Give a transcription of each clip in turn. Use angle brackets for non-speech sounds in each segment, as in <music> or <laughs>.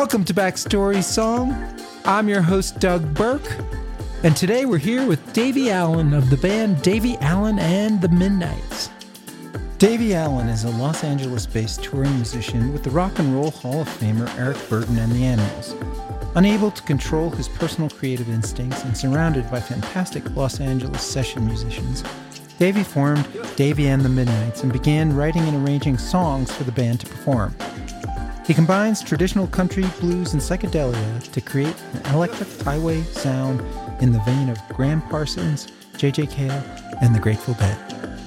Welcome to Backstory Song. I'm your host, Doug Burke, and today we're here with Davy Allen of the band Davy Allen and the Midnights. Davy Allen is a Los Angeles based touring musician with the Rock and Roll Hall of Famer Eric Burdon and the Animals. Unable to control his personal creative instincts and surrounded by fantastic Los Angeles session musicians, Davy formed Davy and the Midnights and began writing and arranging songs for the band to perform. He combines traditional country, blues, and psychedelia to create an electric highway sound in the vein of Gram Parsons, J.J. Cale, and the Grateful Dead.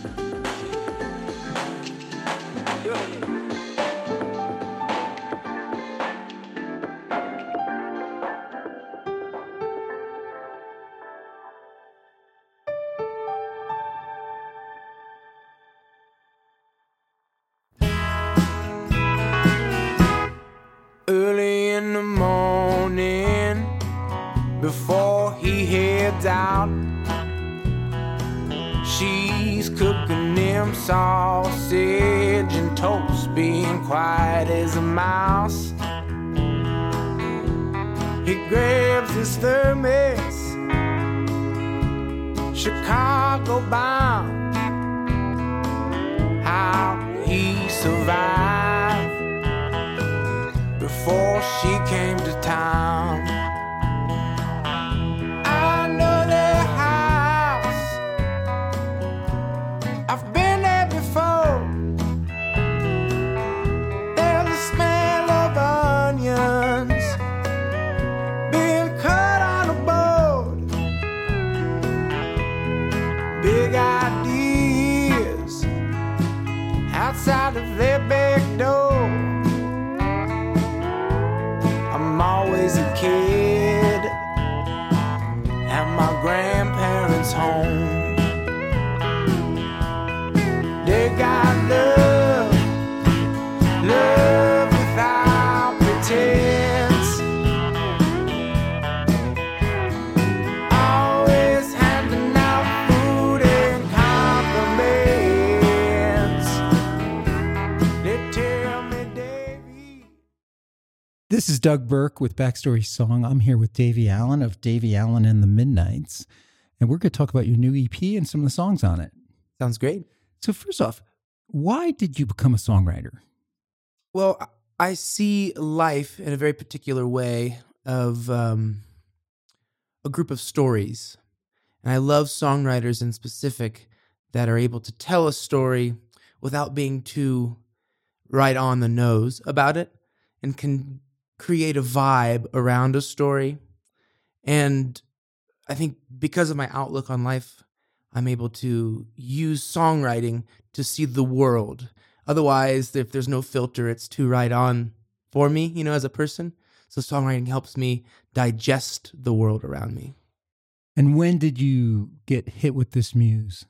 This is Doug Burke with Backstory Song. I'm here with Davey Allen of Davey Allen and the Midnights, and we're going to talk about your new EP and some of the songs on it. Sounds great. So, first off, why did you become a songwriter? Well, I- see life in a very particular way of um, a group of stories. And I love songwriters in specific that are able to tell a story without being too right on the nose about it and can create a vibe around a story. And I think because of my outlook on life, I'm able to use songwriting to see the world. Otherwise, if there's no filter, it's too right on for me, you know, as a person. So songwriting helps me digest the world around me. And when did you get hit with this muse?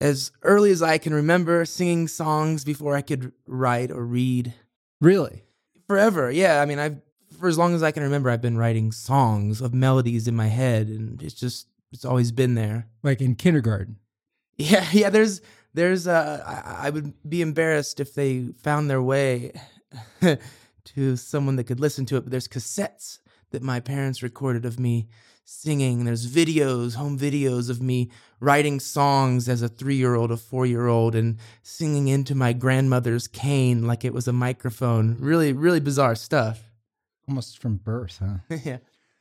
As early as I can remember, singing songs before I could write or read. Really? Forever, yeah. I mean, I've for as long as I can remember, I've been writing songs of melodies in my head, and it's just it's always been there. Like in kindergarten? <laughs> Yeah, yeah. There's, there's. Uh, I, I would be embarrassed if they found their way <laughs> to someone that could listen to it. But there's cassettes that my parents recorded of me singing. There's videos, home videos of me writing songs as a three-year-old, a four-year-old, and singing into my grandmother's cane like it was a microphone. Really, really bizarre stuff. Almost from birth, huh? <laughs> yeah,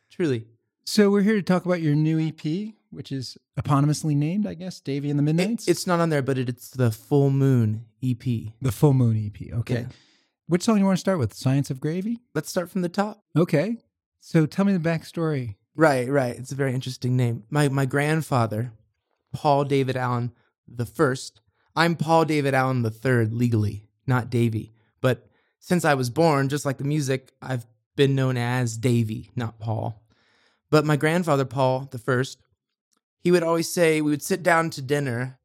truly. So, we're here to talk about your new EP, which is eponymously named, I guess, Davy and the It- Midnights. it's not on there, but it, it's the Full Moon EP. the Full Moon EP. Okay. Yeah. Which song do you want to start with? Science of Gravy? Let's start from the top. Okay. So, tell me the backstory Right, right. It's a very interesting name. My my grandfather, Paul David Allen the first. I'm Paul David Allen the third legally, not Davy. But since I was born, just like the music, I've been known as Davy, not Paul. But my grandfather, Paul the first, he would always say, we would sit down to dinner,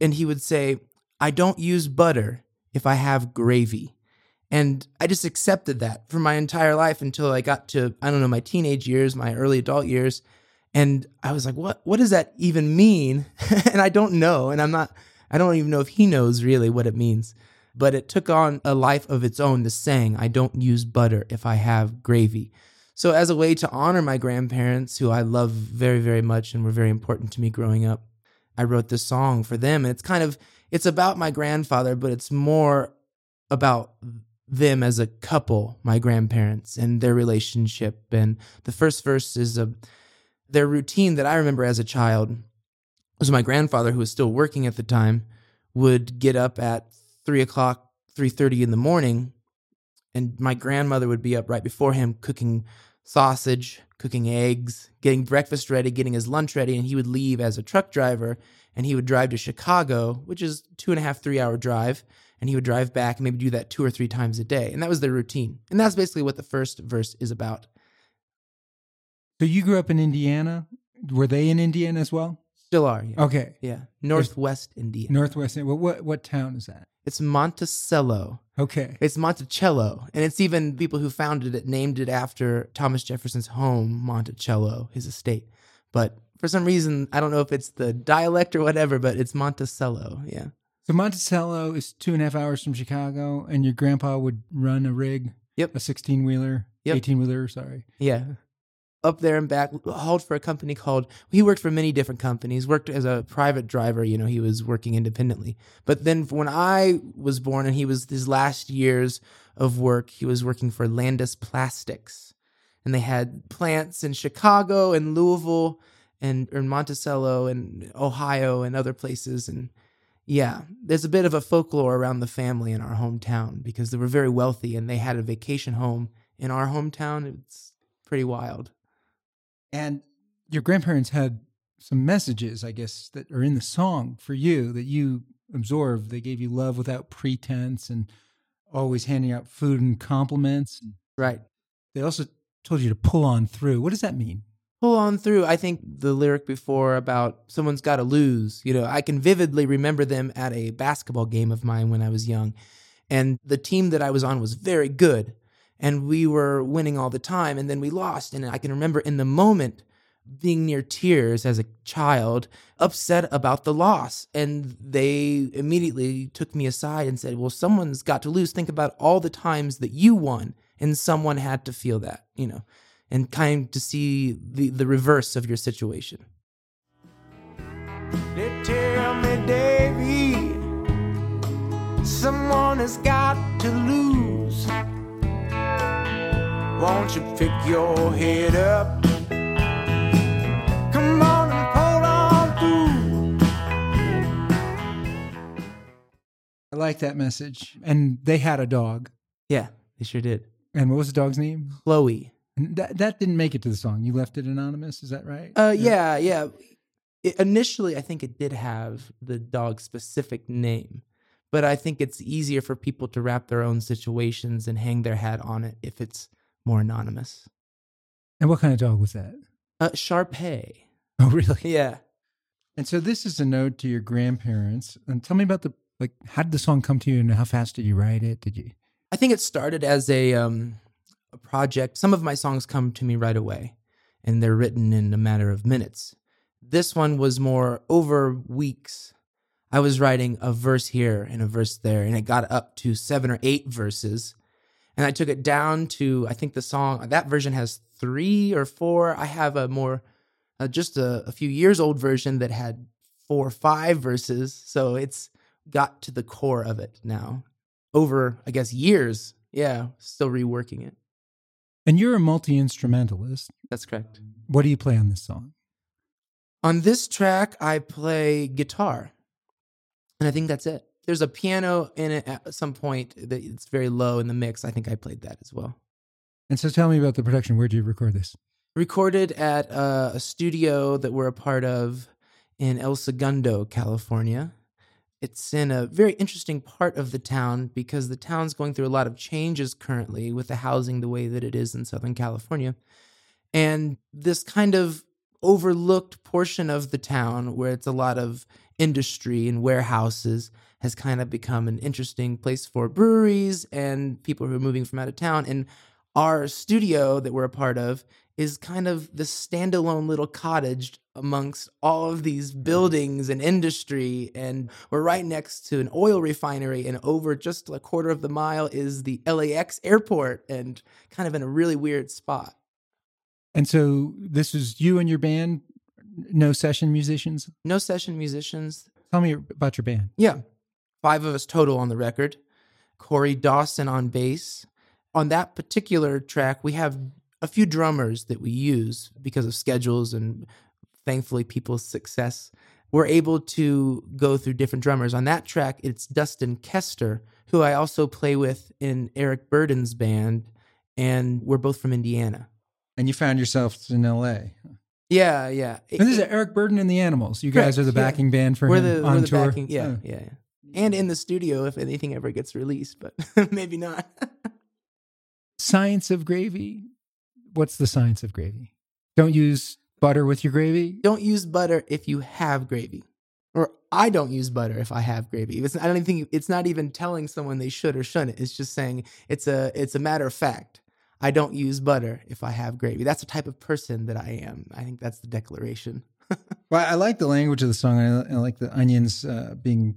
and he would say, I don't use butter if I have gravy. And I just accepted that for my entire life until I got to, I don't know, my teenage years, my early adult years. And I was like, what, what does that even mean? <laughs> and I don't know. And I'm not, I don't even know if he knows really what it means. But it took on a life of its own, the saying, I don't use butter if I have gravy. So, as a way to honor my grandparents, who I love very, very much and were very important to me growing up, I wrote this song for them. And it's kind of, it's about my grandfather, but it's more about them as a couple, my grandparents, and their relationship. And the first verse is a their routine that I remember as a child was my grandfather, who was still working at the time, would get up at three o'clock, three thirty in the morning, and my grandmother would be up right before him cooking sausage, cooking eggs, getting breakfast ready, getting his lunch ready, and he would leave as a truck driver and he would drive to Chicago, which is two and a half, three hour drive, and he would drive back and maybe do that two or three times a day. And that was their routine. And that's basically what the first verse is about. So you grew up in Indiana. Were they in Indiana as well? Still are. Yeah. Okay. Yeah. Northwest Indiana. Northwest. What what what town is that? It's Monticello. Okay. It's Monticello. And it's even people who founded it named it after Thomas Jefferson's home, Monticello, his estate. But for some reason, I don't know if it's the dialect or whatever, but it's Monticello. Yeah. So Monticello is two and a half hours from Chicago, and your grandpa would run a rig. Yep. A sixteen wheeler. Yep. Eighteen wheeler. Sorry. Yeah. Up there and back, hauled for a company called, he worked for many different companies, worked as a private driver, you know, he was working independently. But then when I was born and he was his last years of work, he was working for Landis Plastics. And they had plants in Chicago and Louisville and in Monticello and Ohio and other places. And yeah, there's a bit of a folklore around the family in our hometown because they were very wealthy and they had a vacation home in our hometown. It's pretty wild. And your grandparents had some messages, I guess, that are in the song for you that you absorbed. They gave you love without pretense and always handing out food and compliments. Right. They also told you to pull on through. What does that mean? Pull on through. I think the lyric before about someone's got to lose, you know, I can vividly remember them at a basketball game of mine when I was young. And the team that I was on was very good and we were winning all the time and then we lost and i can remember in the moment being near tears as a child upset about the loss and they immediately took me aside and said well someone's got to lose think about all the times that you won and someone had to feel that you know and time to see the, the reverse of your situation They tell me, Davy, someone has got to lose. Won't you pick your head up? Come on and pull on through. I like that message. And they had a dog. yeah they sure did And what was the dog's name? chloe And that that didn't make it to the song. You left it anonymous. Is that right? Uh, yeah, yeah. It, initially, I think it did have the dog's specific name, but I think it's easier for people to wrap their own situations and hang their hat on it if it's more anonymous. And what kind of dog was that? Uh, Shar-Pei. <laughs> Oh, really? Yeah. And so this is a note to your grandparents. And tell me about the like. How did the song come to you, and how fast did you write it? Did you? I think it started as a um a project. Some of my songs come to me right away, and they're written in a matter of minutes. This one was more over weeks. I was writing a verse here and a verse there, and it got up to seven or eight verses. And I took it down to I think the song that version has three or four. I have a more uh, just a, a few years old version that had four or five verses. So it's got to the core of it now over, I guess, years. Yeah, still reworking it. And you're a multi instrumentalist. That's correct. What do you play on this song? On this track, I play guitar, and I think that's it. There's a piano in it at some point that it's very low in the mix. I think I played that as well. And so tell me about the production. Where did you record this? Recorded at uh, a studio that we're a part of in El Segundo, California. It's in a very interesting part of the town because the town's going through a lot of changes currently with the housing the way that it is in Southern California. And this kind of overlooked portion of the town where it's a lot of industry and warehouses has kind of become an interesting place for breweries and people who are moving from out of town. And our studio that we're a part of is kind of the standalone little cottage amongst all of these buildings and industry. And we're right next to an oil refinery, and over just a quarter of the mile is the LAX airport, and kind of in a really weird spot. And so this is you and your band, no session musicians? No session musicians. Tell me about your band. Yeah. Five of us total on the record. Corey Dawson on bass. On that particular track, we have a few drummers that we use because of schedules and thankfully people's success. We're able to go through different drummers. On that track, it's Dustin Kester, who I also play with in Eric Burdon's band, and we're both from Indiana. And you found yourself in LA. Yeah, yeah. And this is Eric Burden and the Animals. You guys Correct, are the yeah. backing band for we're him the, on we're the tour. backing, yeah, Oh. yeah, yeah. And in the studio if anything ever gets released, but <laughs> maybe not. Science of gravy. What's the science of gravy? Don't use butter with your gravy. don't use butter if you have gravy. Or I don't use butter if I have gravy. It's, I don't even think it's not even telling someone they should or shouldn't. It's just saying it's a it's a matter of fact. I don't use butter if I have gravy. That's the type of person that I am. I think that's the declaration. <laughs> Well, I like the language of the song. I, I like the onions uh, being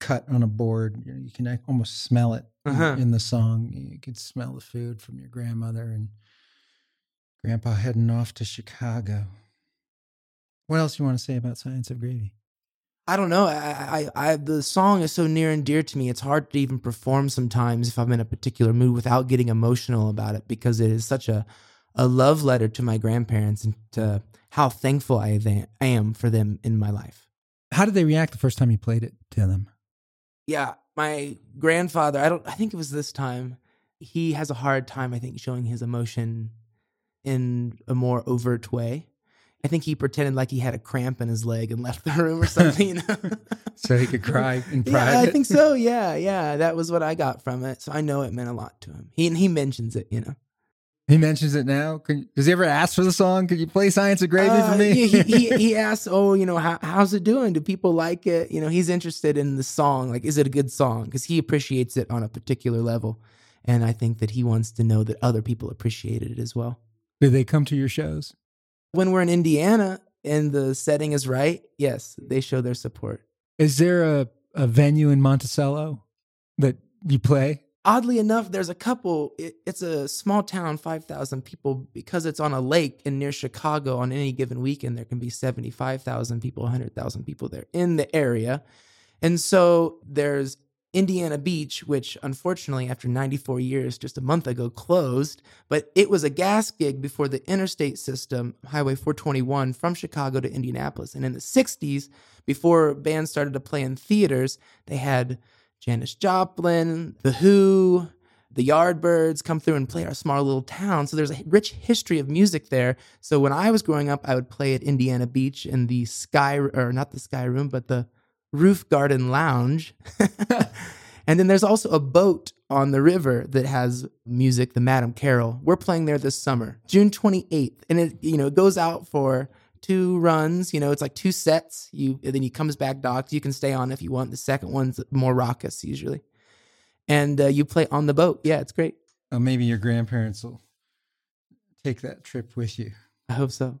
cut on a board. You, know, you can almost smell it in- Uh-huh. in the song. You can smell the food from your grandmother and grandpa heading off to Chicago. What else do you want to say about Science of Gravy? I don't know. I, I, I, the song is so near and dear to me. It's hard to even perform sometimes if I'm in a particular mood without getting emotional about it because it is such a, a love letter to my grandparents and to how thankful I I am for them in my life. How did they react the first time you played it to them? Yeah, my grandfather. I don't. I think it was this time. He has a hard time. I think showing his emotion in a more overt way. I think he pretended like he had a cramp in his leg and left the room or something. You know? <laughs> So he could cry in <laughs> Yeah. I think so. Yeah, yeah, that was what I got from it. So I know it meant a lot to him. He and he mentions it. You know, He mentions it now. Can, does he ever ask for the song? Could you play Science of Gravy Uh, for me? he, he, he, he <laughs> asks, "Oh, you know, how, how's it doing? Do people like it? You know, he's interested in the song. Like, is it a good song? Because he appreciates it on a particular level, and I think that he wants to know that other people appreciated it as well. Do they come to your shows? When we're in Indiana and the setting is right, yes, they show their support. Is there a, a venue in Monticello that you play? oddly enough, there's a couple. It, it's a small town, 5,000 people, because it's on a lake and near Chicago on any given weekend, there can be 75,000 people, 100,000 people there in the area. And so there's Indiana Beach, which unfortunately, after 94 years, just a month ago, closed. But it was a gas gig before the interstate system, Highway 421, from Chicago to Indianapolis. And in the 60s, before bands started to play in theaters, they had Janis Joplin, The Who, the Yardbirds come through and play our small little town. So there's a rich history of music there. So when I was growing up, I would play at Indiana Beach in the Sky, or not the Sky Room, but the Roof Garden Lounge. <laughs> and then there's also a boat on the river that has music, the Madam Carroll. We're playing there this summer, June 28th. And it, you know, it goes out for two runs. You know, it's like two sets. You then he comes back docked. You can stay on if you want. The second one's more raucous usually, and uh, you play on the boat. Yeah, it's great. Oh, maybe your grandparents will take that trip with you. I hope so.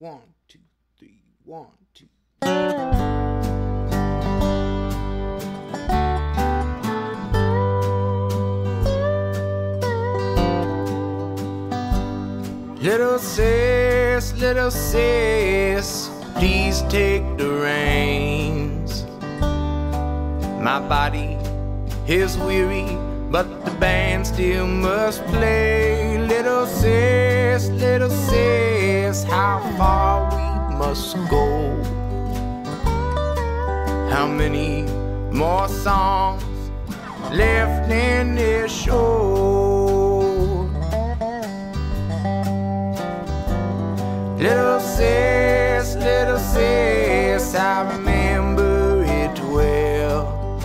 One, two, three, one, two. Little sis, little sis, please take the reins. My body is weary, but the band still must play. Little sis, little sis, how far we must go. How many more songs left in this show? Little sis, little sis, I remember it well.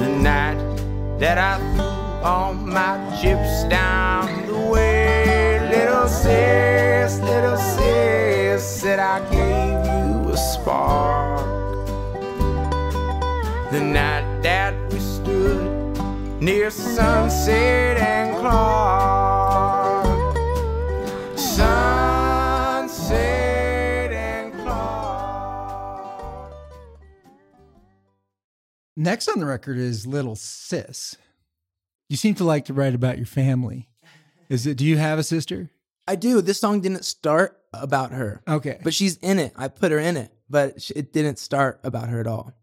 The night that I threw all my chips down near Sunset and Clark. Sunset and Clark. Next on the record is Little Sis. You seem to like to write about your family. Is it? Do you have a sister? I do. This song didn't start about her, Okay, but she's in it. I put her in it, but it didn't start about her at all.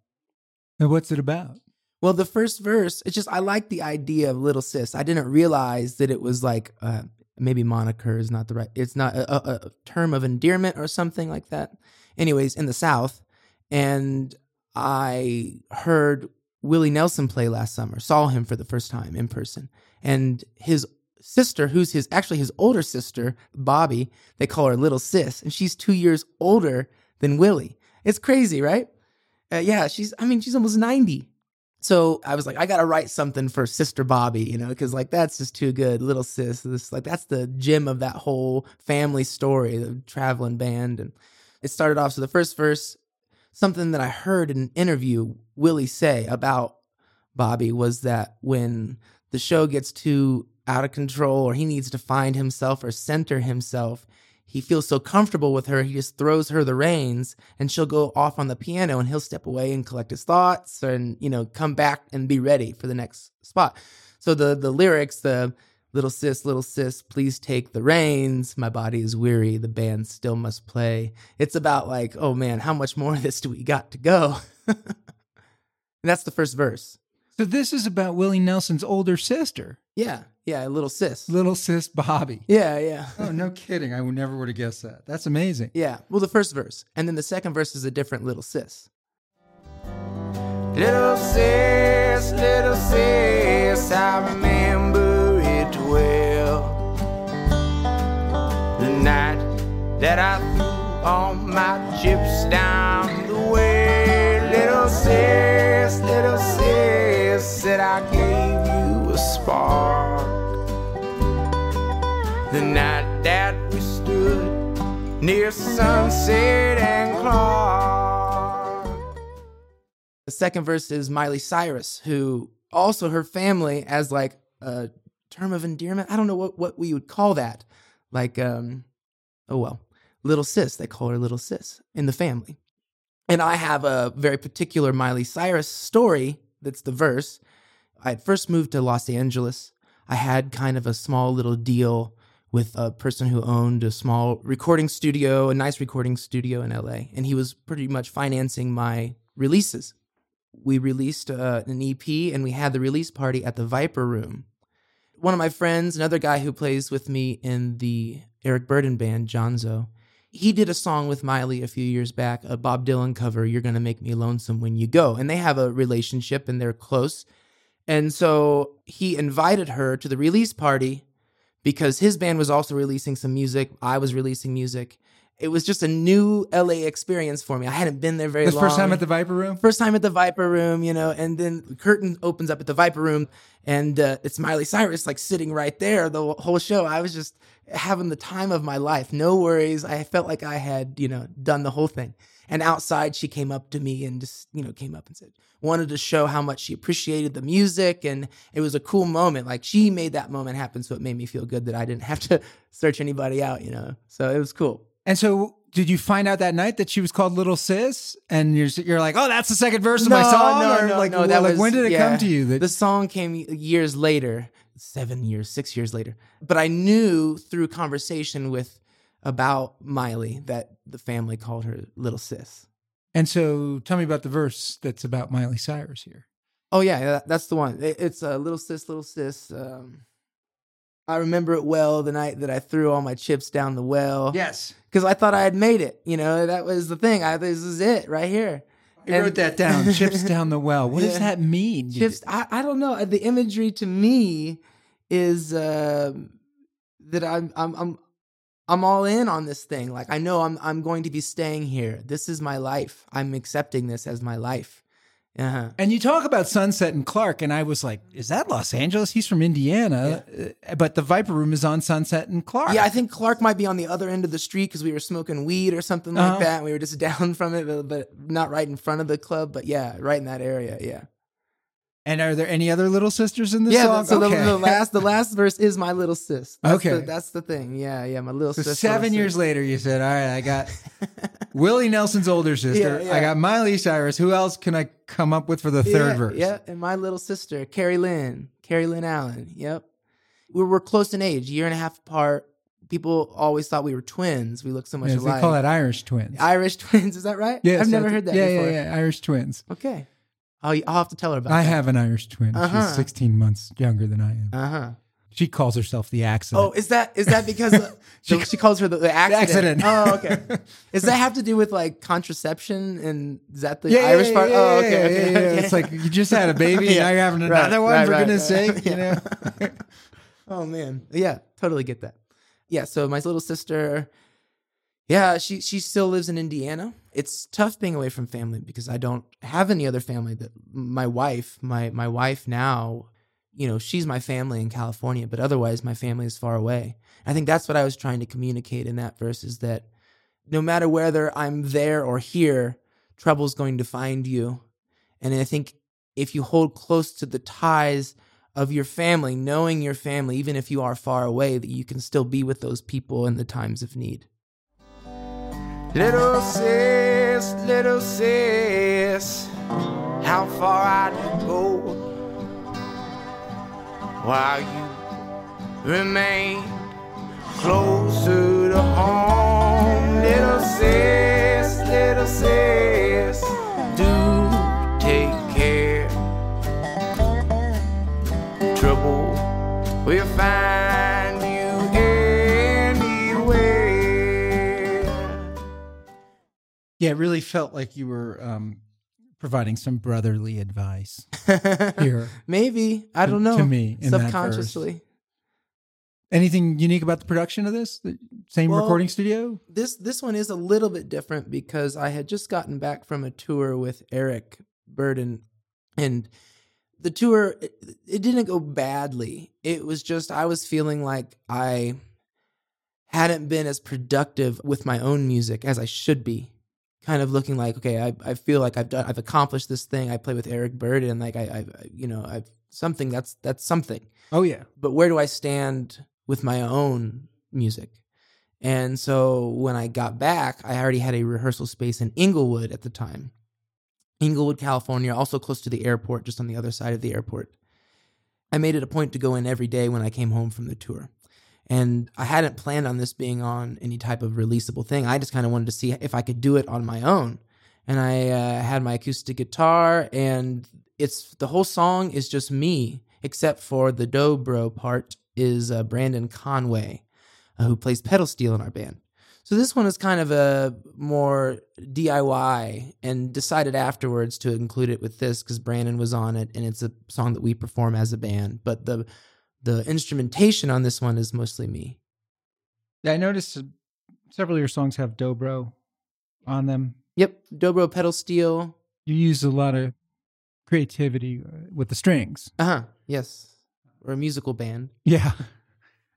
and what's it about? Well, the first verse, it's just I like the idea of little sis. I didn't realize that it was like uh, maybe moniker is not the right. It's not a, a, term of endearment or something like that. Anyways, in the South, and I heard Willie Nelson play last summer. Saw him for the first time in person, and his sister, who's his actually his older sister, Bobbie. They call her Little Sis, and she's two years older than Willie. It's crazy, right? Uh, yeah, she's. I mean, she's almost ninety. So I was like, I gotta write something for Sister Bobbie, you know, because like that's just too good. Little sis, this like that's the gem of that whole family story, the traveling band, and it started off. So the first verse, something that I heard in an interview Willie say about Bobbie was that when the show gets too out of control or he needs to find himself or center himself, he feels so comfortable with her, he just throws her the reins and she'll go off on the piano and he'll step away and collect his thoughts and, you know, come back and be ready for the next spot. So the the lyrics, the little sis, little sis, please take the reins. My body is weary. The band still must play. It's about like, oh man, how much more of this do we got to go? and <laughs> that's the first verse. So this is about Willie Nelson's older sister, Yeah, yeah, little sis. little sis Bobbie. Yeah, yeah. Oh, no kidding. I would never would have guessed that. That's amazing. Yeah. Well, the first verse. And then the second verse is a different little sis. Little sis, little sis, I remember it well. The night that I threw all my chips down the way. Little sis, little sis, said I gave you a spark. The night that we stood near Sunset and Clark. The second verse is Miley Cyrus, who also her family as like a term of endearment. I don't know what, what we would call that. Like, um, oh well, little sis. They call her little sis in the family. And I have a very particular Miley Cyrus story that's the verse. I had first moved to Los Angeles. I had kind of a small little deal with a person who owned a small recording studio, a nice recording studio in LA, and he was pretty much financing my releases. We released uh, an EP and we had the release party at the Viper Room. One of my friends, another guy who plays with me in the Eric Burdon band, Johnzo, he did a song with Miley a few years back, a Bob Dylan cover, You're Gonna Make Me Lonesome When You Go. And they have a relationship and they're close. And so he invited her to the release party because his band was also releasing some music. I was releasing music. It was just a new LA experience for me. I hadn't been there very This long. first time at the Viper Room? First time at the Viper Room, you know, and then the curtain opens up at the Viper Room, and uh, it's Miley Cyrus like sitting right there the whole show. I was just having the time of my life, no worries. I felt like I had, you know, done the whole thing. And outside, she came up to me and just, you know, came up and said, wanted to show how much she appreciated the music. And it was a cool moment. Like she made that moment happen. So it made me feel good that I didn't have to <laughs> search anybody out, you know? So it was cool. And so, did you find out that night that she was called Little Sis? And you're you're like, oh, that's the second verse of my song. No, or like, well, like, when did it yeah. come to you? That the song came years later. seven years, six years later. But I knew through conversation with about Miley that the family called her little sis. And so tell me about the verse that's about Miley Cyrus here. Oh yeah, that's the one. It's a uh, little sis, little sis. Um, I remember it well the night that I threw all my chips down the well. Yes. because I thought I had made it. You know, that was the thing. I this is it right here. I wrote that down. <laughs> Chips down the well. What does that mean? Chips. I, I don't know. The imagery to me is uh, that I'm I'm I'm I'm all in on this thing. Like I know I'm I'm going to be staying here. This is my life. I'm accepting this as my life. Uh-huh. And you talk about Sunset and Clark, and I was like, "Is that Los Angeles? He's from Indiana, uh, but the Viper Room is on Sunset and Clark." Yeah, I think Clark might be on the other end of the street because we were smoking weed or something like Uh-huh. that. And we were just <laughs> down from it, but, but not right in front of the club. But yeah, right in that area. Yeah. And are there any other little sisters in this yeah. song? So the, Okay. the last the last verse is my little sis. That's Okay. The, that's the thing. Yeah. Yeah. My little So sis. seven years sis. later, you said, "All right, I got <laughs> Willie Nelson's older sister. Yeah, yeah. I got Miley Cyrus. Who else can I come up with for the third yeah, verse?" Yeah, and my little sister, Carrie Lynn, Carrie Lynn Allen. Yep. We were close in age, year and a half apart. People always thought we were twins. We look so much Yes, alike. they call that Irish twins. Irish <laughs> twins. Is that right? Yes, I've never heard that yeah, before. Yeah, yeah, Irish twins. Okay. I'll, I'll have to tell her about I that. have an Irish twin. Uh-huh. She's 16 months younger than I am. Uh huh. She calls herself the accident. Oh, is that is that because of, <laughs> she, she calls her the, the accident? accident. Oh, okay. <laughs> Does that have to do with like contraception and is that the yeah, Irish yeah, part? yeah, oh, okay, okay, yeah, yeah. okay. It's like you just had a baby, and <laughs> now you're having Right, another one right, for right, goodness right. sake. You know. Oh man. Yeah, totally get that. Yeah, so my little sister yeah, she she still lives in Indiana. It's tough being away from family because I don't have any other family that my wife, my my wife now, you know, she's my family in California, but otherwise my family is far away. I think that's what I was trying to communicate in that verse is that no matter whether I'm there or here, trouble's going to find you. And I think if you hold close to the ties of your family, knowing your family, even if you are far away, that you can still be with those people in the times of need. Little sis, little sis, how far I'd go while you remain closer to home. Little sis, Yeah, it really felt like you were um, providing some brotherly advice <laughs> here. Maybe I don't know. To me, subconsciously. Anything unique about the production of this? The same Well, recording studio? This this one is a little bit different because I had just gotten back from a tour with Eric Burdon, and the tour it, it didn't go badly. It was just I was feeling like I hadn't been as productive with my own music as I should be. Kind of looking like okay, I I feel like I've done I've accomplished this thing. I play with Eric Burdon, and like I I you know I've something that's that's something Oh yeah. but where do I stand with my own music? And so when I got back, I already had a rehearsal space in Inglewood at the time. Inglewood, California, also close to the airport, just on the other side of the airport. I made it a point to go in every day when I came home from the tour. And I hadn't planned on this being on any type of releasable thing. I just kind of wanted to see if I could do it on my own. And I uh, had my acoustic guitar, and it's the whole song is just me, except for the dobro part is uh, Brandon Conway, uh, who plays pedal steel in our band. So this one is kind of a more DIY, and decided afterwards to include it with this because Brandon was on it, and it's a song that we perform as a band. But the the instrumentation on this one is mostly me. Yeah, I noticed several of your songs have dobro on them. Yep, dobro pedal steel. You use a lot of creativity uh, with the strings. Uh huh. Yes, we're a musical band. Yeah. <laughs>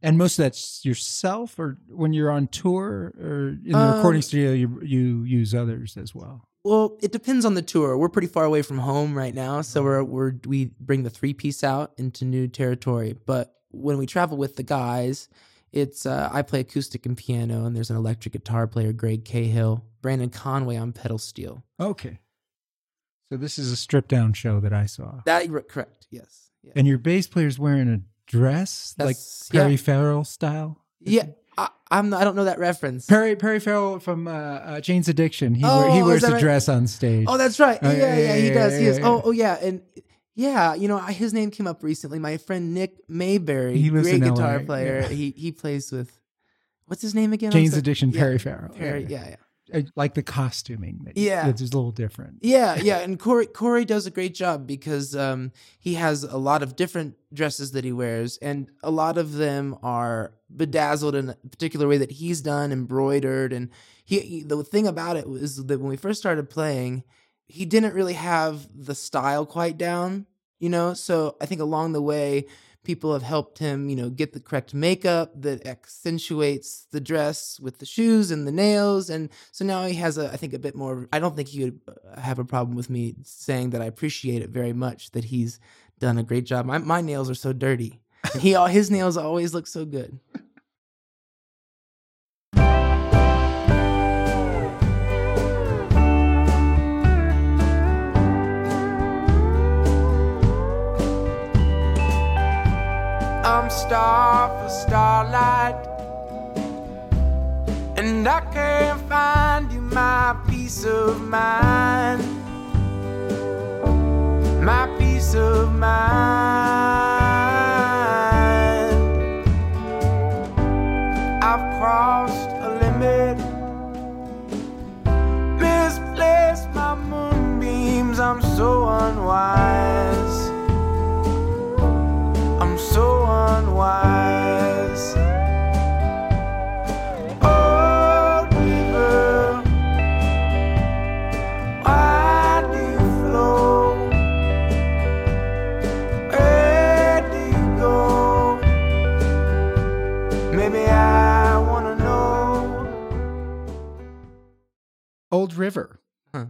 And most of that's yourself, or when you're on tour, or in the Um, recording studio, you you use others as well. Well, it depends on the tour. We're pretty far away from home right now, so we're we're we bring the three piece out into new territory. But when we travel with the guys, it's uh, I play acoustic and piano, and there's an electric guitar player, Greg Cahill, Brandon Conway on pedal steel. Okay. So this is a stripped down show that I saw, That correct? Yes. Yeah. and your bass player's wearing a dress, like That's- Perry yeah. Farrell style. Yeah, I, I'm. I don't know that reference. Perry Perry Farrell from uh, uh, Jane's Addiction. He, Oh, wear, he wears a right? dress on stage. Oh, that's right. Oh, yeah, yeah, yeah, yeah, he does. yeah, he is. Oh, oh, yeah, and yeah, you know, his name came up recently. My friend Nick Mayberry, He great in LA, guitar player. He he plays with what's his name again? Jane's. Addiction, Perry Farrell. Perry, yeah, yeah. I like the costuming. Yeah. It's a little different. Yeah, <laughs> yeah, and Corey Corey does a great job because um, he has a lot of different dresses that he wears, and a lot of them are bedazzled in a particular way that he's done, embroidered, and he, he- the thing about it was that when we first started playing, he didn't really have the style quite down, you know. So I think along the way, people have helped him, you know, get the correct makeup that accentuates the dress with the shoes and the nails, and so now he has a, I think, a bit more. I don't think he would uh, have a problem with me saying that I appreciate it very much that he's done a great job. My my nails are so dirty, he all his nails always look so good. I'm star for starlight. And I can't find you my peace of mind.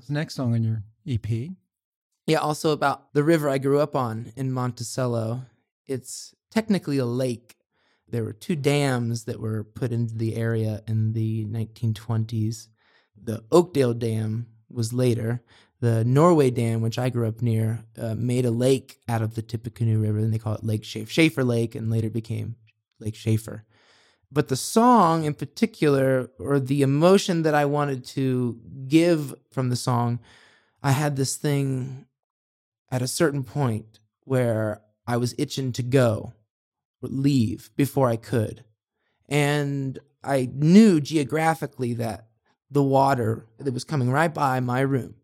The next song on your EP. Yeah, also about the river I grew up on in Monticello. It's technically a lake. There were two dams that were put into the area in the 1920s. The Oakdale Dam was later. The Norway Dam, which I grew up near, uh, made a lake out of the Tippecanoe River, and they call it Lake Shafer Lake, and later became Lake Shafer. But the song in particular, or the emotion that I wanted to give from the song, I had this thing at a certain point where I was itching to go, leave before I could. And I knew geographically that the water that was coming right by my room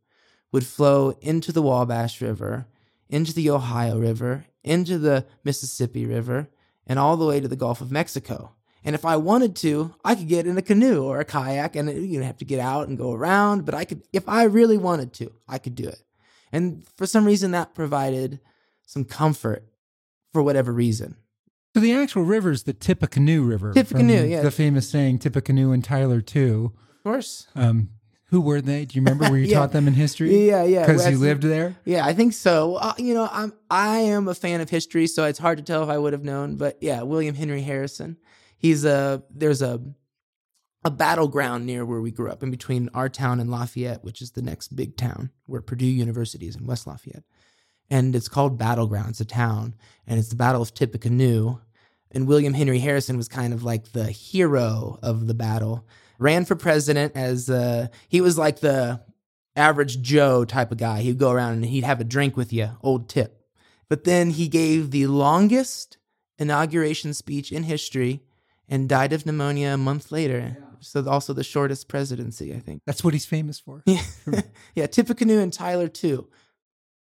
would flow into the Wabash River, into the Ohio River, into the Mississippi River, and all the way to the Gulf of Mexico. And if I wanted to, I could get in a canoe or a kayak and you know have to get out and go around, but I could if I really wanted to, I could do it. And for some reason that provided some comfort for whatever reason. So the actual river is the Tippecanoe River. Tippecanoe, yeah. The famous saying, Tippecanoe and Tyler too. Of course. Um, who were they? Do you remember where you <laughs> Yeah. taught them in history? Yeah, yeah. Because Well, you lived there? Yeah, I think so. Uh, you know, I'm I am a fan of history, so it's hard to tell if I would have known. But yeah, William Henry Harrison. He's a there's a a battleground near where we grew up, in between our town and Lafayette, which is the next big town where Purdue University is in West Lafayette, and it's called Battleground. It's a town, and it's the Battle of Tippecanoe. And William Henry Harrison was kind of like the hero of the battle. Ran for president as uh, he was like the average Joe type of guy. He'd go around and he'd have a drink with you, old tip. But then he gave the longest inauguration speech in history and died of pneumonia a month later. So also the shortest presidency, I think. That's what he's famous for. Yeah, <laughs> yeah. Tippecanoe and Tyler too.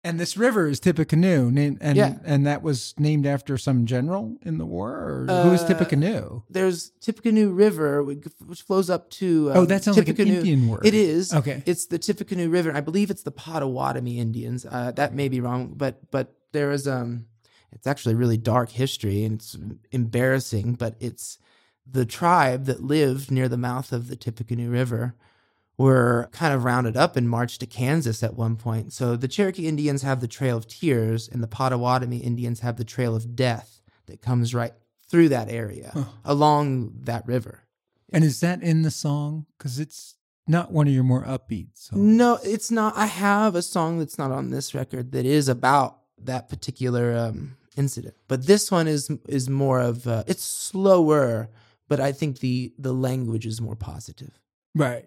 And this river is Tippecanoe, named, and Yeah. and that was named after some general in the war. Or who's Uh, Tippecanoe? There's Tippecanoe River, which flows up to. Oh, um, that sounds like an Indian word. It is. Okay. It's the Tippecanoe River. I believe it's the Potawatomi Indians. Uh, that may be wrong, but but there is um, it's actually really dark history and it's embarrassing. But it's the tribe that lived near the mouth of the Tippecanoe River were kind of rounded up and marched to Kansas at one point. So the Cherokee Indians have the Trail of Tears, and the Potawatomi Indians have the Trail of Death that comes right through that area along that river. And is that in the song? Because it's not one of your more upbeat songs. No, it's not. I have a song that's not on this record that is about that particular um, incident. But this one is is more of uh, it's slower, but I think the the language is more positive. Right.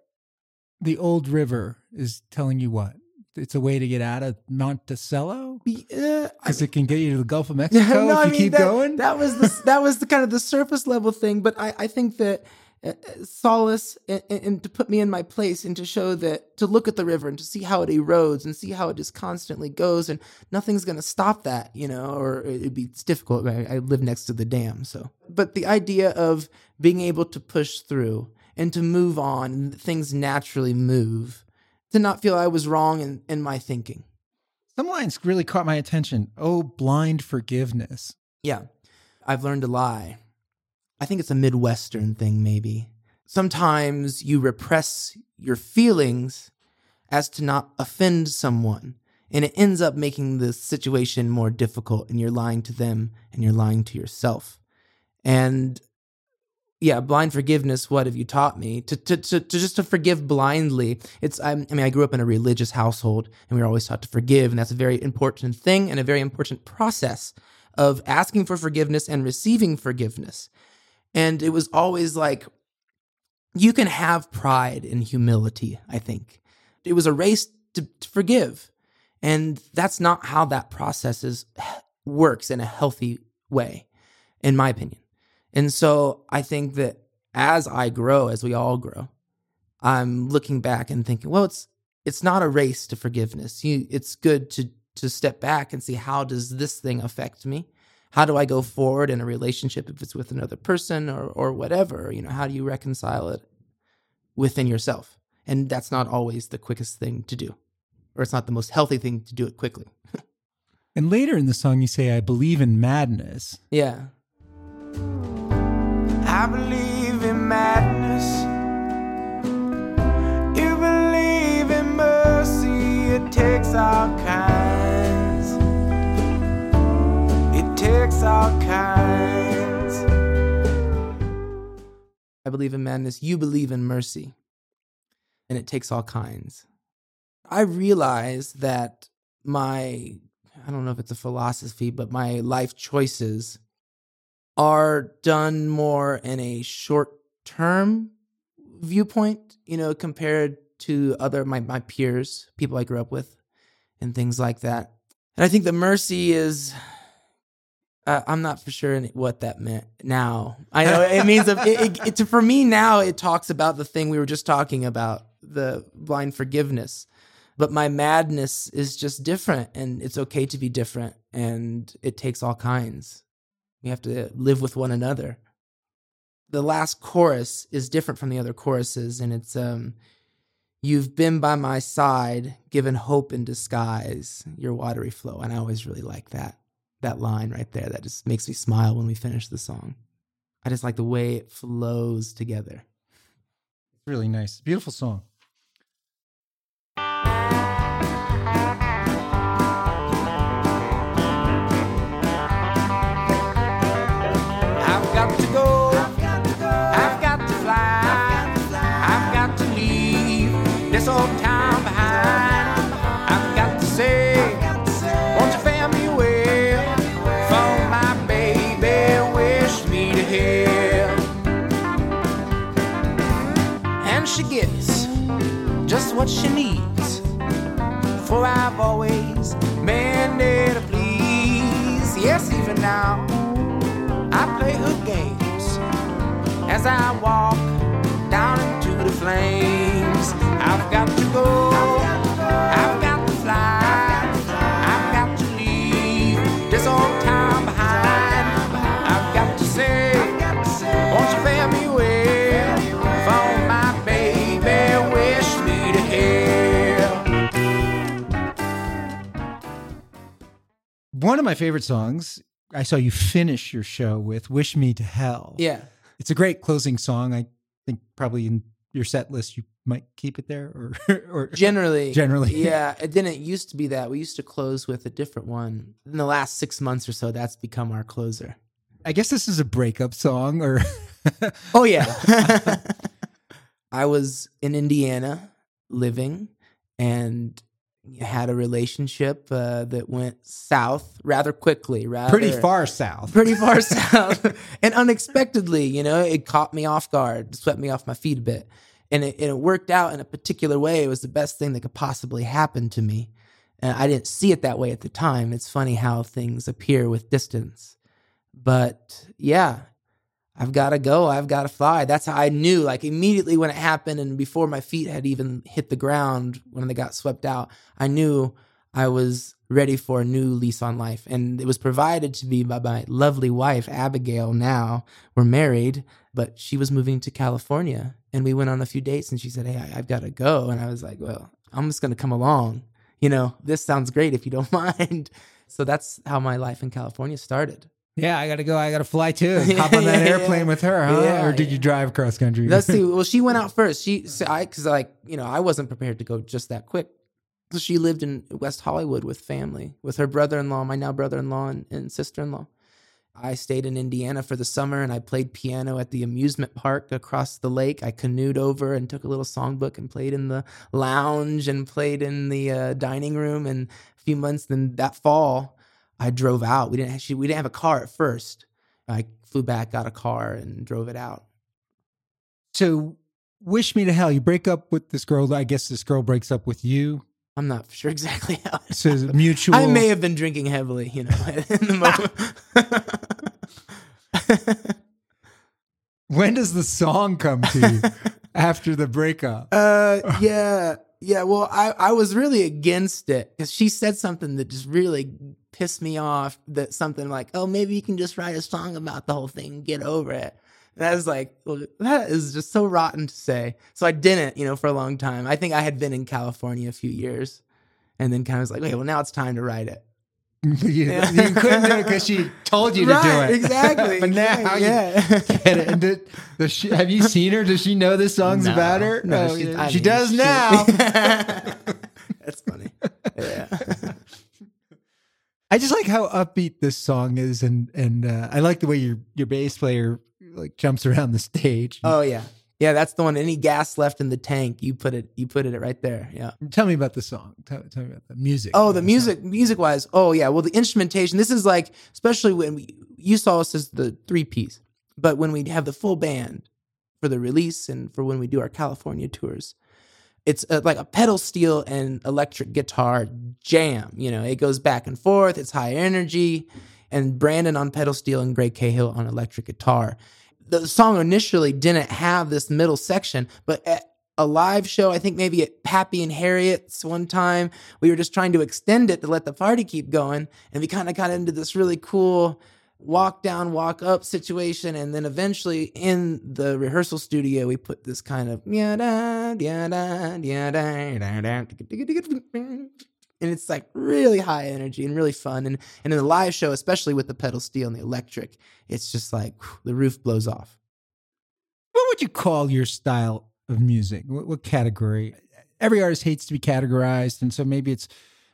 The old river is telling you what? It's a way to get out of Monticello? Uh, Because it can get you to the Gulf of <laughs> Mexico no, if I you mean, keep that, going? That was the <laughs> that was the kind of the surface level thing, but I, I think that uh, uh, solace and, and to put me in my place and to show that to look at the river and to see how it erodes and see how it just constantly goes and nothing's going to stop that, you know, or it'd be it's difficult. I, I live next to the dam, so. But the idea of being able to push through and to move on and things naturally move, to not feel I was wrong in, in my thinking. Some lines really caught my attention. Oh, blind forgiveness. Yeah. I've learned to lie. I think it's a Midwestern thing, maybe. Sometimes you repress your feelings as to not offend someone, and it ends up making the situation more difficult, and you're lying to them and you're lying to yourself. And yeah, blind forgiveness. What have you taught me to to to, to just to forgive blindly? It's I, mean I grew up in a religious household, and we were always taught to forgive, and that's a very important thing and a very important process of asking for forgiveness and receiving forgiveness. And it was always like you can have pride and humility. I think it was a race to, to forgive, and that's not how that process is <sighs> works in a healthy way, in my opinion. And so I think that as I grow, as we all grow, I'm looking back and thinking, well, it's it's not a race to forgiveness. You, it's good to to step back and see how does this thing affect me? How do I go forward in a relationship if it's with another person or or whatever? You know, how do you reconcile it within yourself? And that's not always the quickest thing to do, or it's not the most healthy thing to do it quickly. <laughs> And later in the song, you say, I believe in madness. Yeah. I believe in madness. You believe in mercy. It takes all kinds. It takes all kinds. I believe in madness. You believe in mercy. And it takes all kinds. I realize that my, I don't know if it's a philosophy, but my life choices are done more in a short term viewpoint, you know, compared to other, my, my peers, people I grew up with, and things like that. And I think the mercy is uh, I'm not for sure what that meant now. I know it means it, it, it, for me now. It talks about the thing we were just talking about, the blind forgiveness. But my madness is just different, and it's okay to be different, and it takes all kinds. We have to live with one another. The last chorus is different from the other choruses, and it's um, You've been by my side, given hope in disguise, your watery flow. And I always really like that that line right there. That just makes me smile when we finish the song. I just like the way it flows together. Really nice. Beautiful song. What she needs. For I've always been to please. Yes, even now. I play her games as I walk down into the flames. I've got to go. Of my favorite songs, I saw you finish your show with Wish Me to Hell. Yeah. It's a great closing song. I think probably in your set list you might keep it there or <laughs> or Generally. Generally. <laughs> Yeah. It didn't used to be that. We used to close with a different one. In the last six months or so, that's become our closer. I guess this is a breakup song or <laughs> Oh, yeah. I was in Indiana living, and had a relationship uh, that went south rather quickly, rather Pretty far south. pretty far <laughs> south, and unexpectedly, you know, it caught me off guard, swept me off my feet a bit, and it, and it worked out in a particular way. It was the best thing that could possibly happen to me. And I didn't see it that way at the time. It's funny how things appear with distance, but yeah, I've got to go. I've got to fly. That's how I knew, like immediately when it happened and before my feet had even hit the ground when they got swept out, I knew I was ready for a new lease on life. And it was provided to me by my lovely wife, Abigail. Now we're married, but she was moving to California and we went on a few dates and she said, Hey, I, I've got to go. And I was like, Well, I'm just going to come along. You know, this sounds great if you don't <laughs> mind. So that's how my life in California started. Yeah, I got to go. I got to fly too. <laughs> Hop on that airplane with her, huh? Yeah, or did yeah. you drive cross country? Let's see. <laughs> Well, she went out first. She, so I, cause like, you know, I wasn't prepared to go just that quick. So she lived in West Hollywood with family, with her brother-in-law, my now brother-in-law and, and sister-in-law. I stayed in Indiana for the summer and I played piano at the amusement park across the lake. I canoed over and took a little songbook and played in the lounge and played in the uh, dining room. And a few months then that fall, I drove out. We didn't actually, we didn't have a car at first. I flew back, got a car, and drove it out. so, wish me to hell. You break up with this girl. I guess this girl breaks up with you. I'm not <laughs> sure exactly how. So, it's mutual. I may have been drinking heavily, you know, <laughs> in the moment. <laughs> when does the song come to you after the breakup? uh, yeah, yeah. Well, I, I was really against it because she said something that just really pissed me off. That something like, oh, maybe you can just write a song about the whole thing and get over it. And I was like, well, that is just so rotten to say. So I didn't, you know, for a long time. I think I had been in California a few years and then kind of was like, wait, well, now it's time to write it. <laughs> you, Yeah. you couldn't do it because she told you to do it. exactly, <laughs> but now exactly, you yeah. <laughs> get it. And did, does she, have you seen her? Does she know this song's No, about her? No, Oh, she, she mean, does she- now. That's funny. Yeah. I just like how upbeat this song is, and and uh, I like the way your your bass player like jumps around the stage. oh yeah. Yeah, that's the one. Any gas left in the tank, you put it you put it right there. Yeah. Tell me about the song. Tell, tell me about the music. Oh, the song. music music wise. Oh yeah. Well, the instrumentation. This is like especially when we you saw us as the three piece, but when we have the full band for the release and for when we do our California tours, it's uh like a pedal steel and electric guitar jam. You know, it goes back and forth. It's high energy, and Brandon on pedal steel and Greg Cahill on electric guitar. The song initially didn't have this middle section, but at a live show, I think maybe at Pappy and Harriet's one time, we were just trying to extend it to let the party keep going, and we kind of got into this really cool walk down, walk up situation. And then eventually in the rehearsal studio, we put this kind of and it's like really high energy and really fun. And and in the live show, especially with the pedal steel and the electric, it's just like whew, the roof blows off. What would you call your style of music? What, what category? Every artist hates to be categorized, and so maybe it's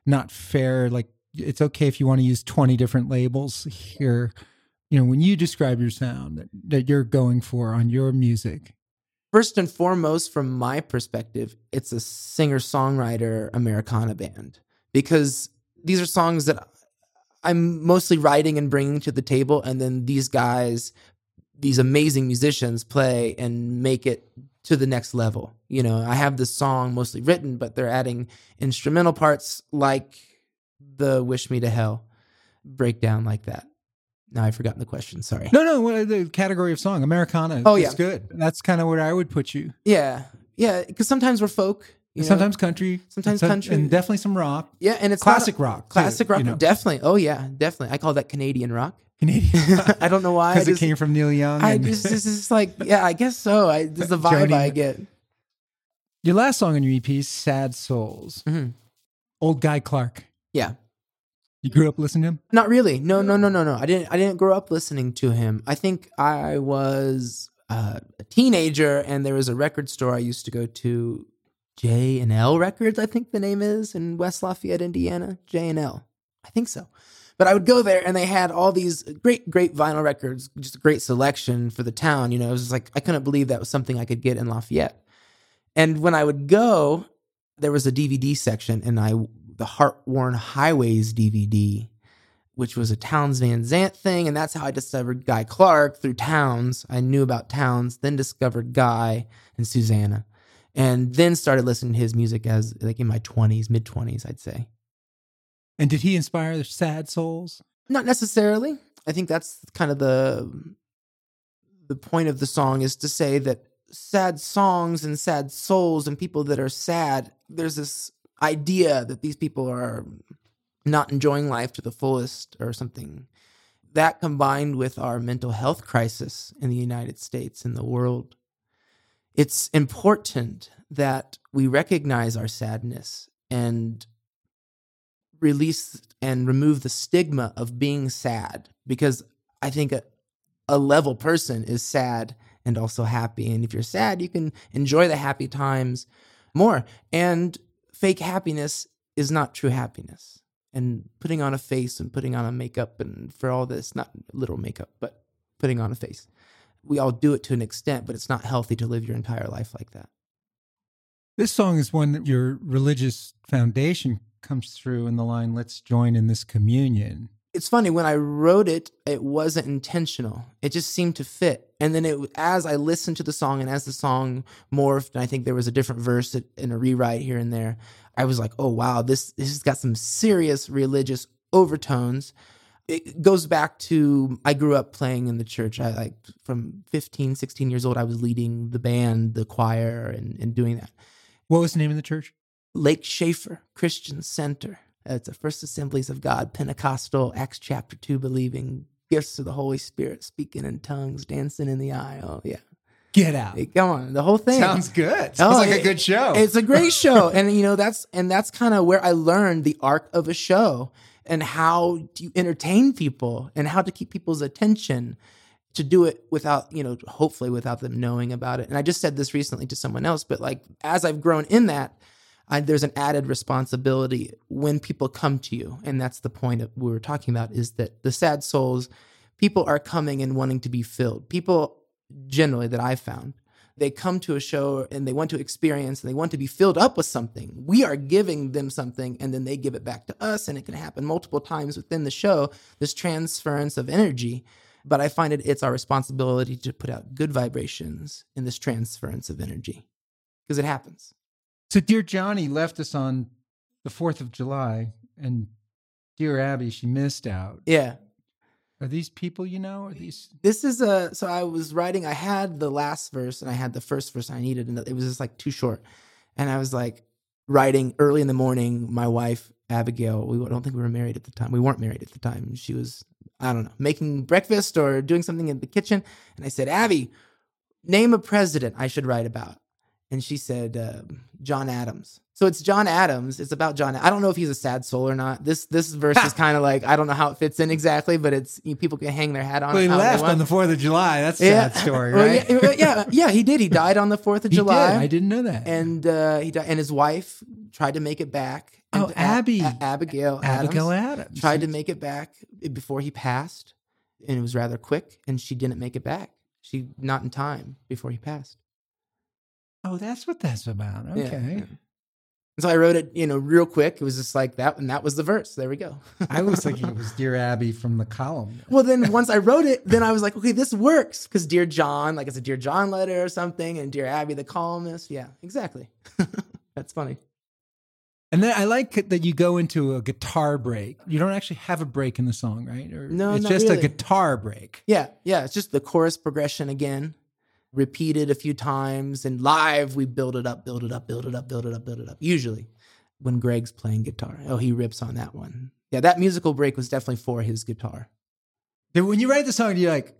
not fair. Like it's okay if you want to use twenty different labels here. You know, when you describe your sound that, that you're going for on your music, First and foremost, from my perspective, it's a singer songwriter Americana band because these are songs that I'm mostly writing and bringing to the table, and then these guys, these amazing musicians, play and make it to the next level. You know, I have this song mostly written, but they're adding instrumental parts like the "Wish Me to Hell" breakdown like that. Now I've forgotten the question. Sorry. no, no, what, the category of song, Americana. Oh, yeah. good. That's kind of where I would put you. Yeah, yeah, because sometimes we're folk. you know? sometimes country, sometimes some- country. and definitely some rock. Yeah, and it's Classic not- rock, too, Classic rock, you know. definitely. Oh yeah, definitely. I call that Canadian rock. Canadian <laughs> I don't know why. Because it came from Neil Young. I and- just, this <laughs> is like, yeah, I guess so. I, this is the vibe Joni- I get. your last song on your EP, "Sad Souls," Mhm. old Guy Clark. Yeah, You grew up listening to him. not really. No, no, no, no, no. I didn't. I didn't grow up listening to him. I think I was uh, a teenager, and there was a record store I used to go to, J and L Records. I think the name is in West Lafayette, Indiana. J and L. I think so. But I would go there, and they had all these great, great vinyl records. Just a great selection for the town. You know, it was just like I couldn't believe that was something I could get in Lafayette. And when I would go, there was a DVD section, and I the Heart-Worn Highways DVD, which was a Townes Van Zandt thing, and that's how I discovered Guy Clark through Townes. I knew about Townes, then discovered Guy and Susanna, and then started listening to his music as like in my twenties, mid twenties, I'd say. And did he inspire the sad souls? Not necessarily. I think that's kind of the the point of the song is to say that sad songs and sad souls and people that are sad, there's this idea that these people are not enjoying life to the fullest or something. That combined with our mental health crisis in the United States and the world, it's important that we recognize our sadness and release and remove the stigma of being sad because I think a, a level person is sad and also happy. And if you're sad, you can enjoy the happy times more. And fake happiness is not true happiness. And putting on a face and putting on a makeup and for all this, not little makeup, but putting on a face. We all do it to an extent, but it's not healthy to live your entire life like that. This song is one that your religious foundation comes through in the line, let's join in this communion. It's funny, when I wrote it, it wasn't intentional. It just seemed to fit. And then it, as I listened to the song and as the song morphed, and I think there was a different verse and a rewrite here and there, I was like, oh wow, this, this has got some serious religious overtones. It goes back to I grew up playing in the church. I like from 15, 16 years old, I was leading the band, the choir, and, and doing that. What was the name of the church? Lake Shafer Christian Center. Uh, it's the First Assemblies of God, Pentecostal, Acts chapter 2 believing, gifts of the Holy Spirit, speaking in tongues, dancing in the aisle. Oh, yeah. Get out. Hey, come on. The whole thing. Sounds good. Oh, Sounds Oh, like a good show. It's a great <laughs> show. and you know, that's and that's kind of where I learned the arc of a show and how do you entertain people and how to keep people's attention to do it without, you know, hopefully without them knowing about it. And I just said this recently to someone else, but like as I've grown in that, I, there's an added responsibility when people come to you. And that's the point of we were talking about is that the sad souls, people are coming and wanting to be filled. People generally that I've found, they come to a show and they want to experience and they want to be filled up with something. We are giving them something and then they give it back to us. And it can happen multiple times within the show, this transference of energy. But I find it it's our responsibility to put out good vibrations in this transference of energy because it happens. So, dear Johnny left us on the 4th of July, and dear Abby, she missed out. Yeah. Are these people you know? Are these. This is a so I was writing. I had the last verse and I had the first verse I needed, and it was just like too short. And I was like writing early in the morning. My wife Abigail, we don't think we were married at the time. We weren't married at the time. She was I don't know making breakfast or doing something in the kitchen, and I said, Abby, name a president I should write about. And she said uh, John Adams. So it's John Adams. It's about John. I don't know if he's a sad soul or not. This this verse is kind of like I don't know how it fits in exactly, but it's you, people can hang their hat on. Well, he left on the 4th of July. That's a sad story, Well, right? yeah, yeah, yeah, he did. He <laughs> died on the fourth of He July. did. I didn't know that. And uh, he died, and his wife tried to make it back. And Oh, Abby. Abigail, Abigail Adams, Adams. tried to make it back before he passed, and it was rather quick. And she didn't make it back. She not in time before he passed. Oh, that's what that's about. Okay. yeah. So I wrote it, you know, real quick. It was just like that, and that was the verse. There we go. I was thinking it was Dear Abby from the column. Well, then once I wrote it, then I was like, okay, this works because Dear John, like it's a Dear John letter or something, and Dear Abby, the columnist. Yeah, exactly. <laughs> That's funny. And then I like that you go into a guitar break. You don't actually have a break in the song, right? Or No, it's just a guitar break. Yeah, yeah. It's just the chorus progression again, repeated a few times, and live we build it up, build it up, build it up, build it up, build it up. Usually, when Greg's playing guitar, oh, he rips on that one. Yeah, that musical break was definitely for his guitar. When you write the song, do you like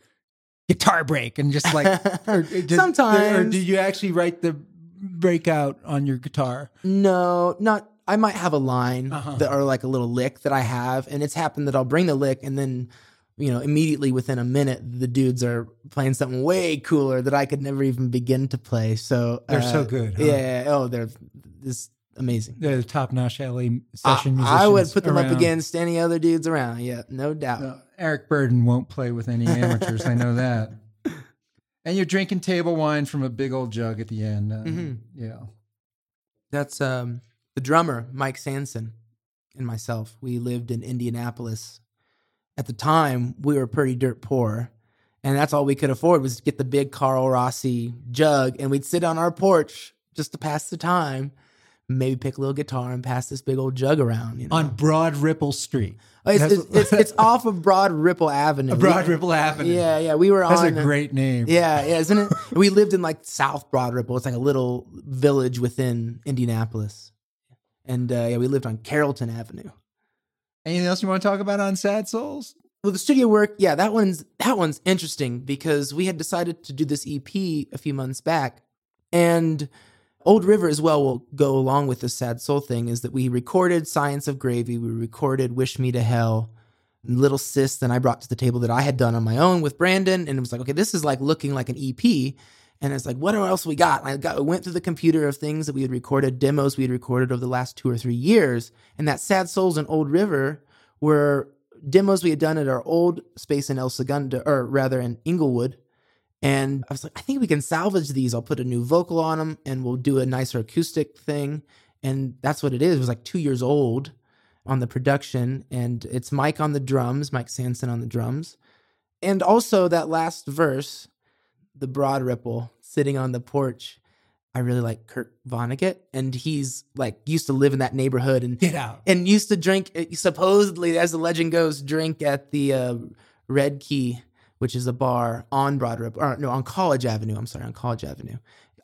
guitar break and just like <laughs> or just- Sometimes. or do you actually write the breakout on your guitar? No, not. I might have a line Uh-huh. that or like a little lick that I have, and it's happened that I'll bring the lick, and then you know immediately within a minute the dudes are playing something way cooler that I could never even begin to play. So They're uh, so good, huh? Yeah. Oh, they're this amazing. They're the top notch LA session musicians. I would put them up against any other dudes around. Yeah, no doubt. Uh, Eric Burdon won't play with any amateurs. I know that. <laughs> And you're drinking table wine from a big old jug at the end. Uh, Mhm. Yeah. That's um, the drummer, Mike Sanson, and myself. We lived in Indianapolis. At the time, we were pretty dirt poor. And that's all we could afford was to get the big Carlo Rossi jug. And we'd sit on our porch just to pass the time, maybe pick a little guitar and pass this big old jug around. You know? On Broad Ripple Street. Oh, it's, it's, it's, it's off of Broad Ripple Avenue. <laughs> Broad We- Ripple Avenue. Yeah, yeah. We were on. That's a great name. Yeah, yeah, isn't it? <laughs> we lived in like South Broad Ripple. It's like a little village within Indianapolis. And uh, yeah, we lived on Carrollton Avenue. Anything else you want to talk about on Sad Souls? Well, the studio work, yeah, that one's that one's interesting because we had decided to do this EP a few months back, and Old River as well will go along with the Sad Soul thing. Is that we recorded Science of Gravy, we recorded Wish Me to Hell, Little Sis, that I brought to the table that I had done on my own with Brandon, and it was like, okay, this is like looking like an EP. And it's like, what else we got? And I got went through the computer of things that we had recorded, demos we had recorded over the last two or three years. And that Sad Souls and Old River were demos we had done at our old space in El Segundo, or rather in Inglewood. And I was like, I think we can salvage these. I'll put a new vocal on them and we'll do a nicer acoustic thing. And that's what it is. It was like two years old on the production. And it's Mike on the drums, Mike Sanson on the drums. And also that last verse, the broad ripple sitting on the porch. I really like Kurt Vonnegut, and he's like used to live in that neighborhood and Get out. and used to drink supposedly as the legend goes drink at the uh, red key which is a bar on broad ripple or no on college avenue i'm sorry on college avenue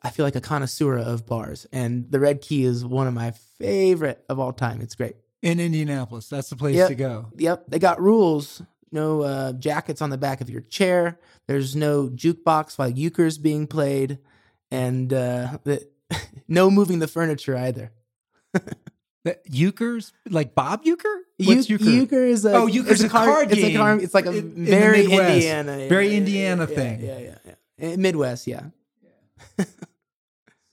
i feel like a connoisseur of bars and the red key is one of my favorite of all time it's great In Indianapolis. That's the place Yep. to go. yep they got rules no uh, jackets on the back of your chair there's no jukebox while euchre's being played and uh, <laughs> the, <laughs> no moving the furniture either The Euchre's like Bob Uecker? What's Eu- Euchre? Euchre is a Oh, Euchre's it's a card It's a game card. It's like a in- very. Indiana, yeah, Very yeah, Indiana yeah, thing. Yeah, yeah, yeah. Midwest, yeah,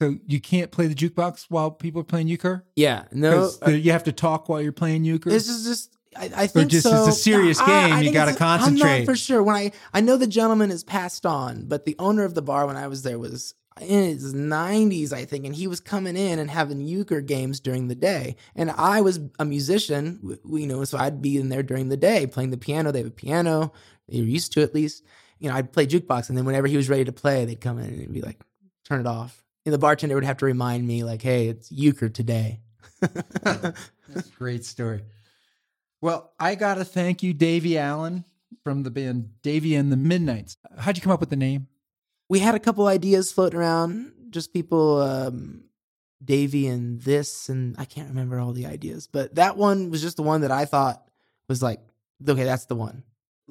So you can't play the jukebox while people are playing euchre? yeah. No, the- you have to talk while you're playing euchre? this is just. I, I think just so. it's a serious I- game, I you gotta it's a- I'm concentrate. not for sure. When I I know the gentleman is passed on, but the owner of the bar when I was there was in his 90s, I think, and he was coming in and having euchre games during the day. And I was a musician, w- w- you know, so I'd be in there during the day playing the piano. They have a piano. You're used to at least. You know, I'd play jukebox, and then whenever he was ready to play, they'd come in and be like, "Turn it off." And the bartender would have to remind me, like, "Hey, it's euchre today." That's <laughs> a great story. Well, I got to thank you, Davey Allen from the band Davey and the Midnights. How'd you come up with the name? we had a couple ideas floating around, just people, um, Davy and this, and I can't remember all the ideas, but that one was just the one that I thought was like, okay, that's the one.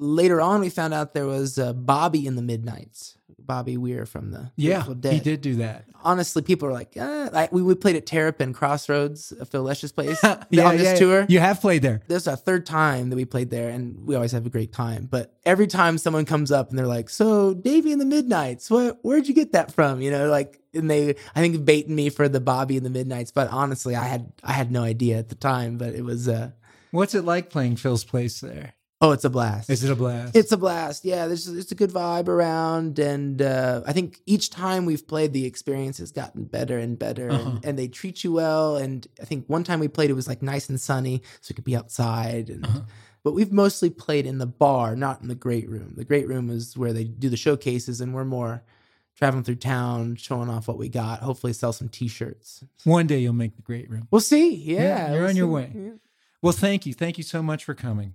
Later on, we found out there was uh, Bobby in the Midnights, Bobby Weir from the Yeah, Dead. he did do that. Honestly, people are like, eh, like we, we played at Terrapin Crossroads, uh, Phil Lesh's place, <laughs> yeah, on this yeah, tour You have played there. this is our third time that we played there and we always have a great time but every time someone comes up and they're like so davey and the midnights what where'd you get that from you know like and they i think baiting me for the bobby and the midnights but honestly i had i had no idea at the time but it was uh What's it like playing Phil's place there? Oh it's a blast Is it a blast? it's a blast yeah there's it's a good vibe around and uh, i think each time we've played the experience has gotten better and better Uh-huh. and, and they treat you well and i think one time we played it was like nice and sunny so we could be outside and Uh-huh. but we've mostly played in the bar not in the great room the great room is where they do the showcases and we're more traveling through town showing off what we got hopefully sell some t-shirts One day you'll make the great room. we'll see yeah, Yeah, you're we'll on your way. Yeah. Well, thank you. Thank you so much for coming.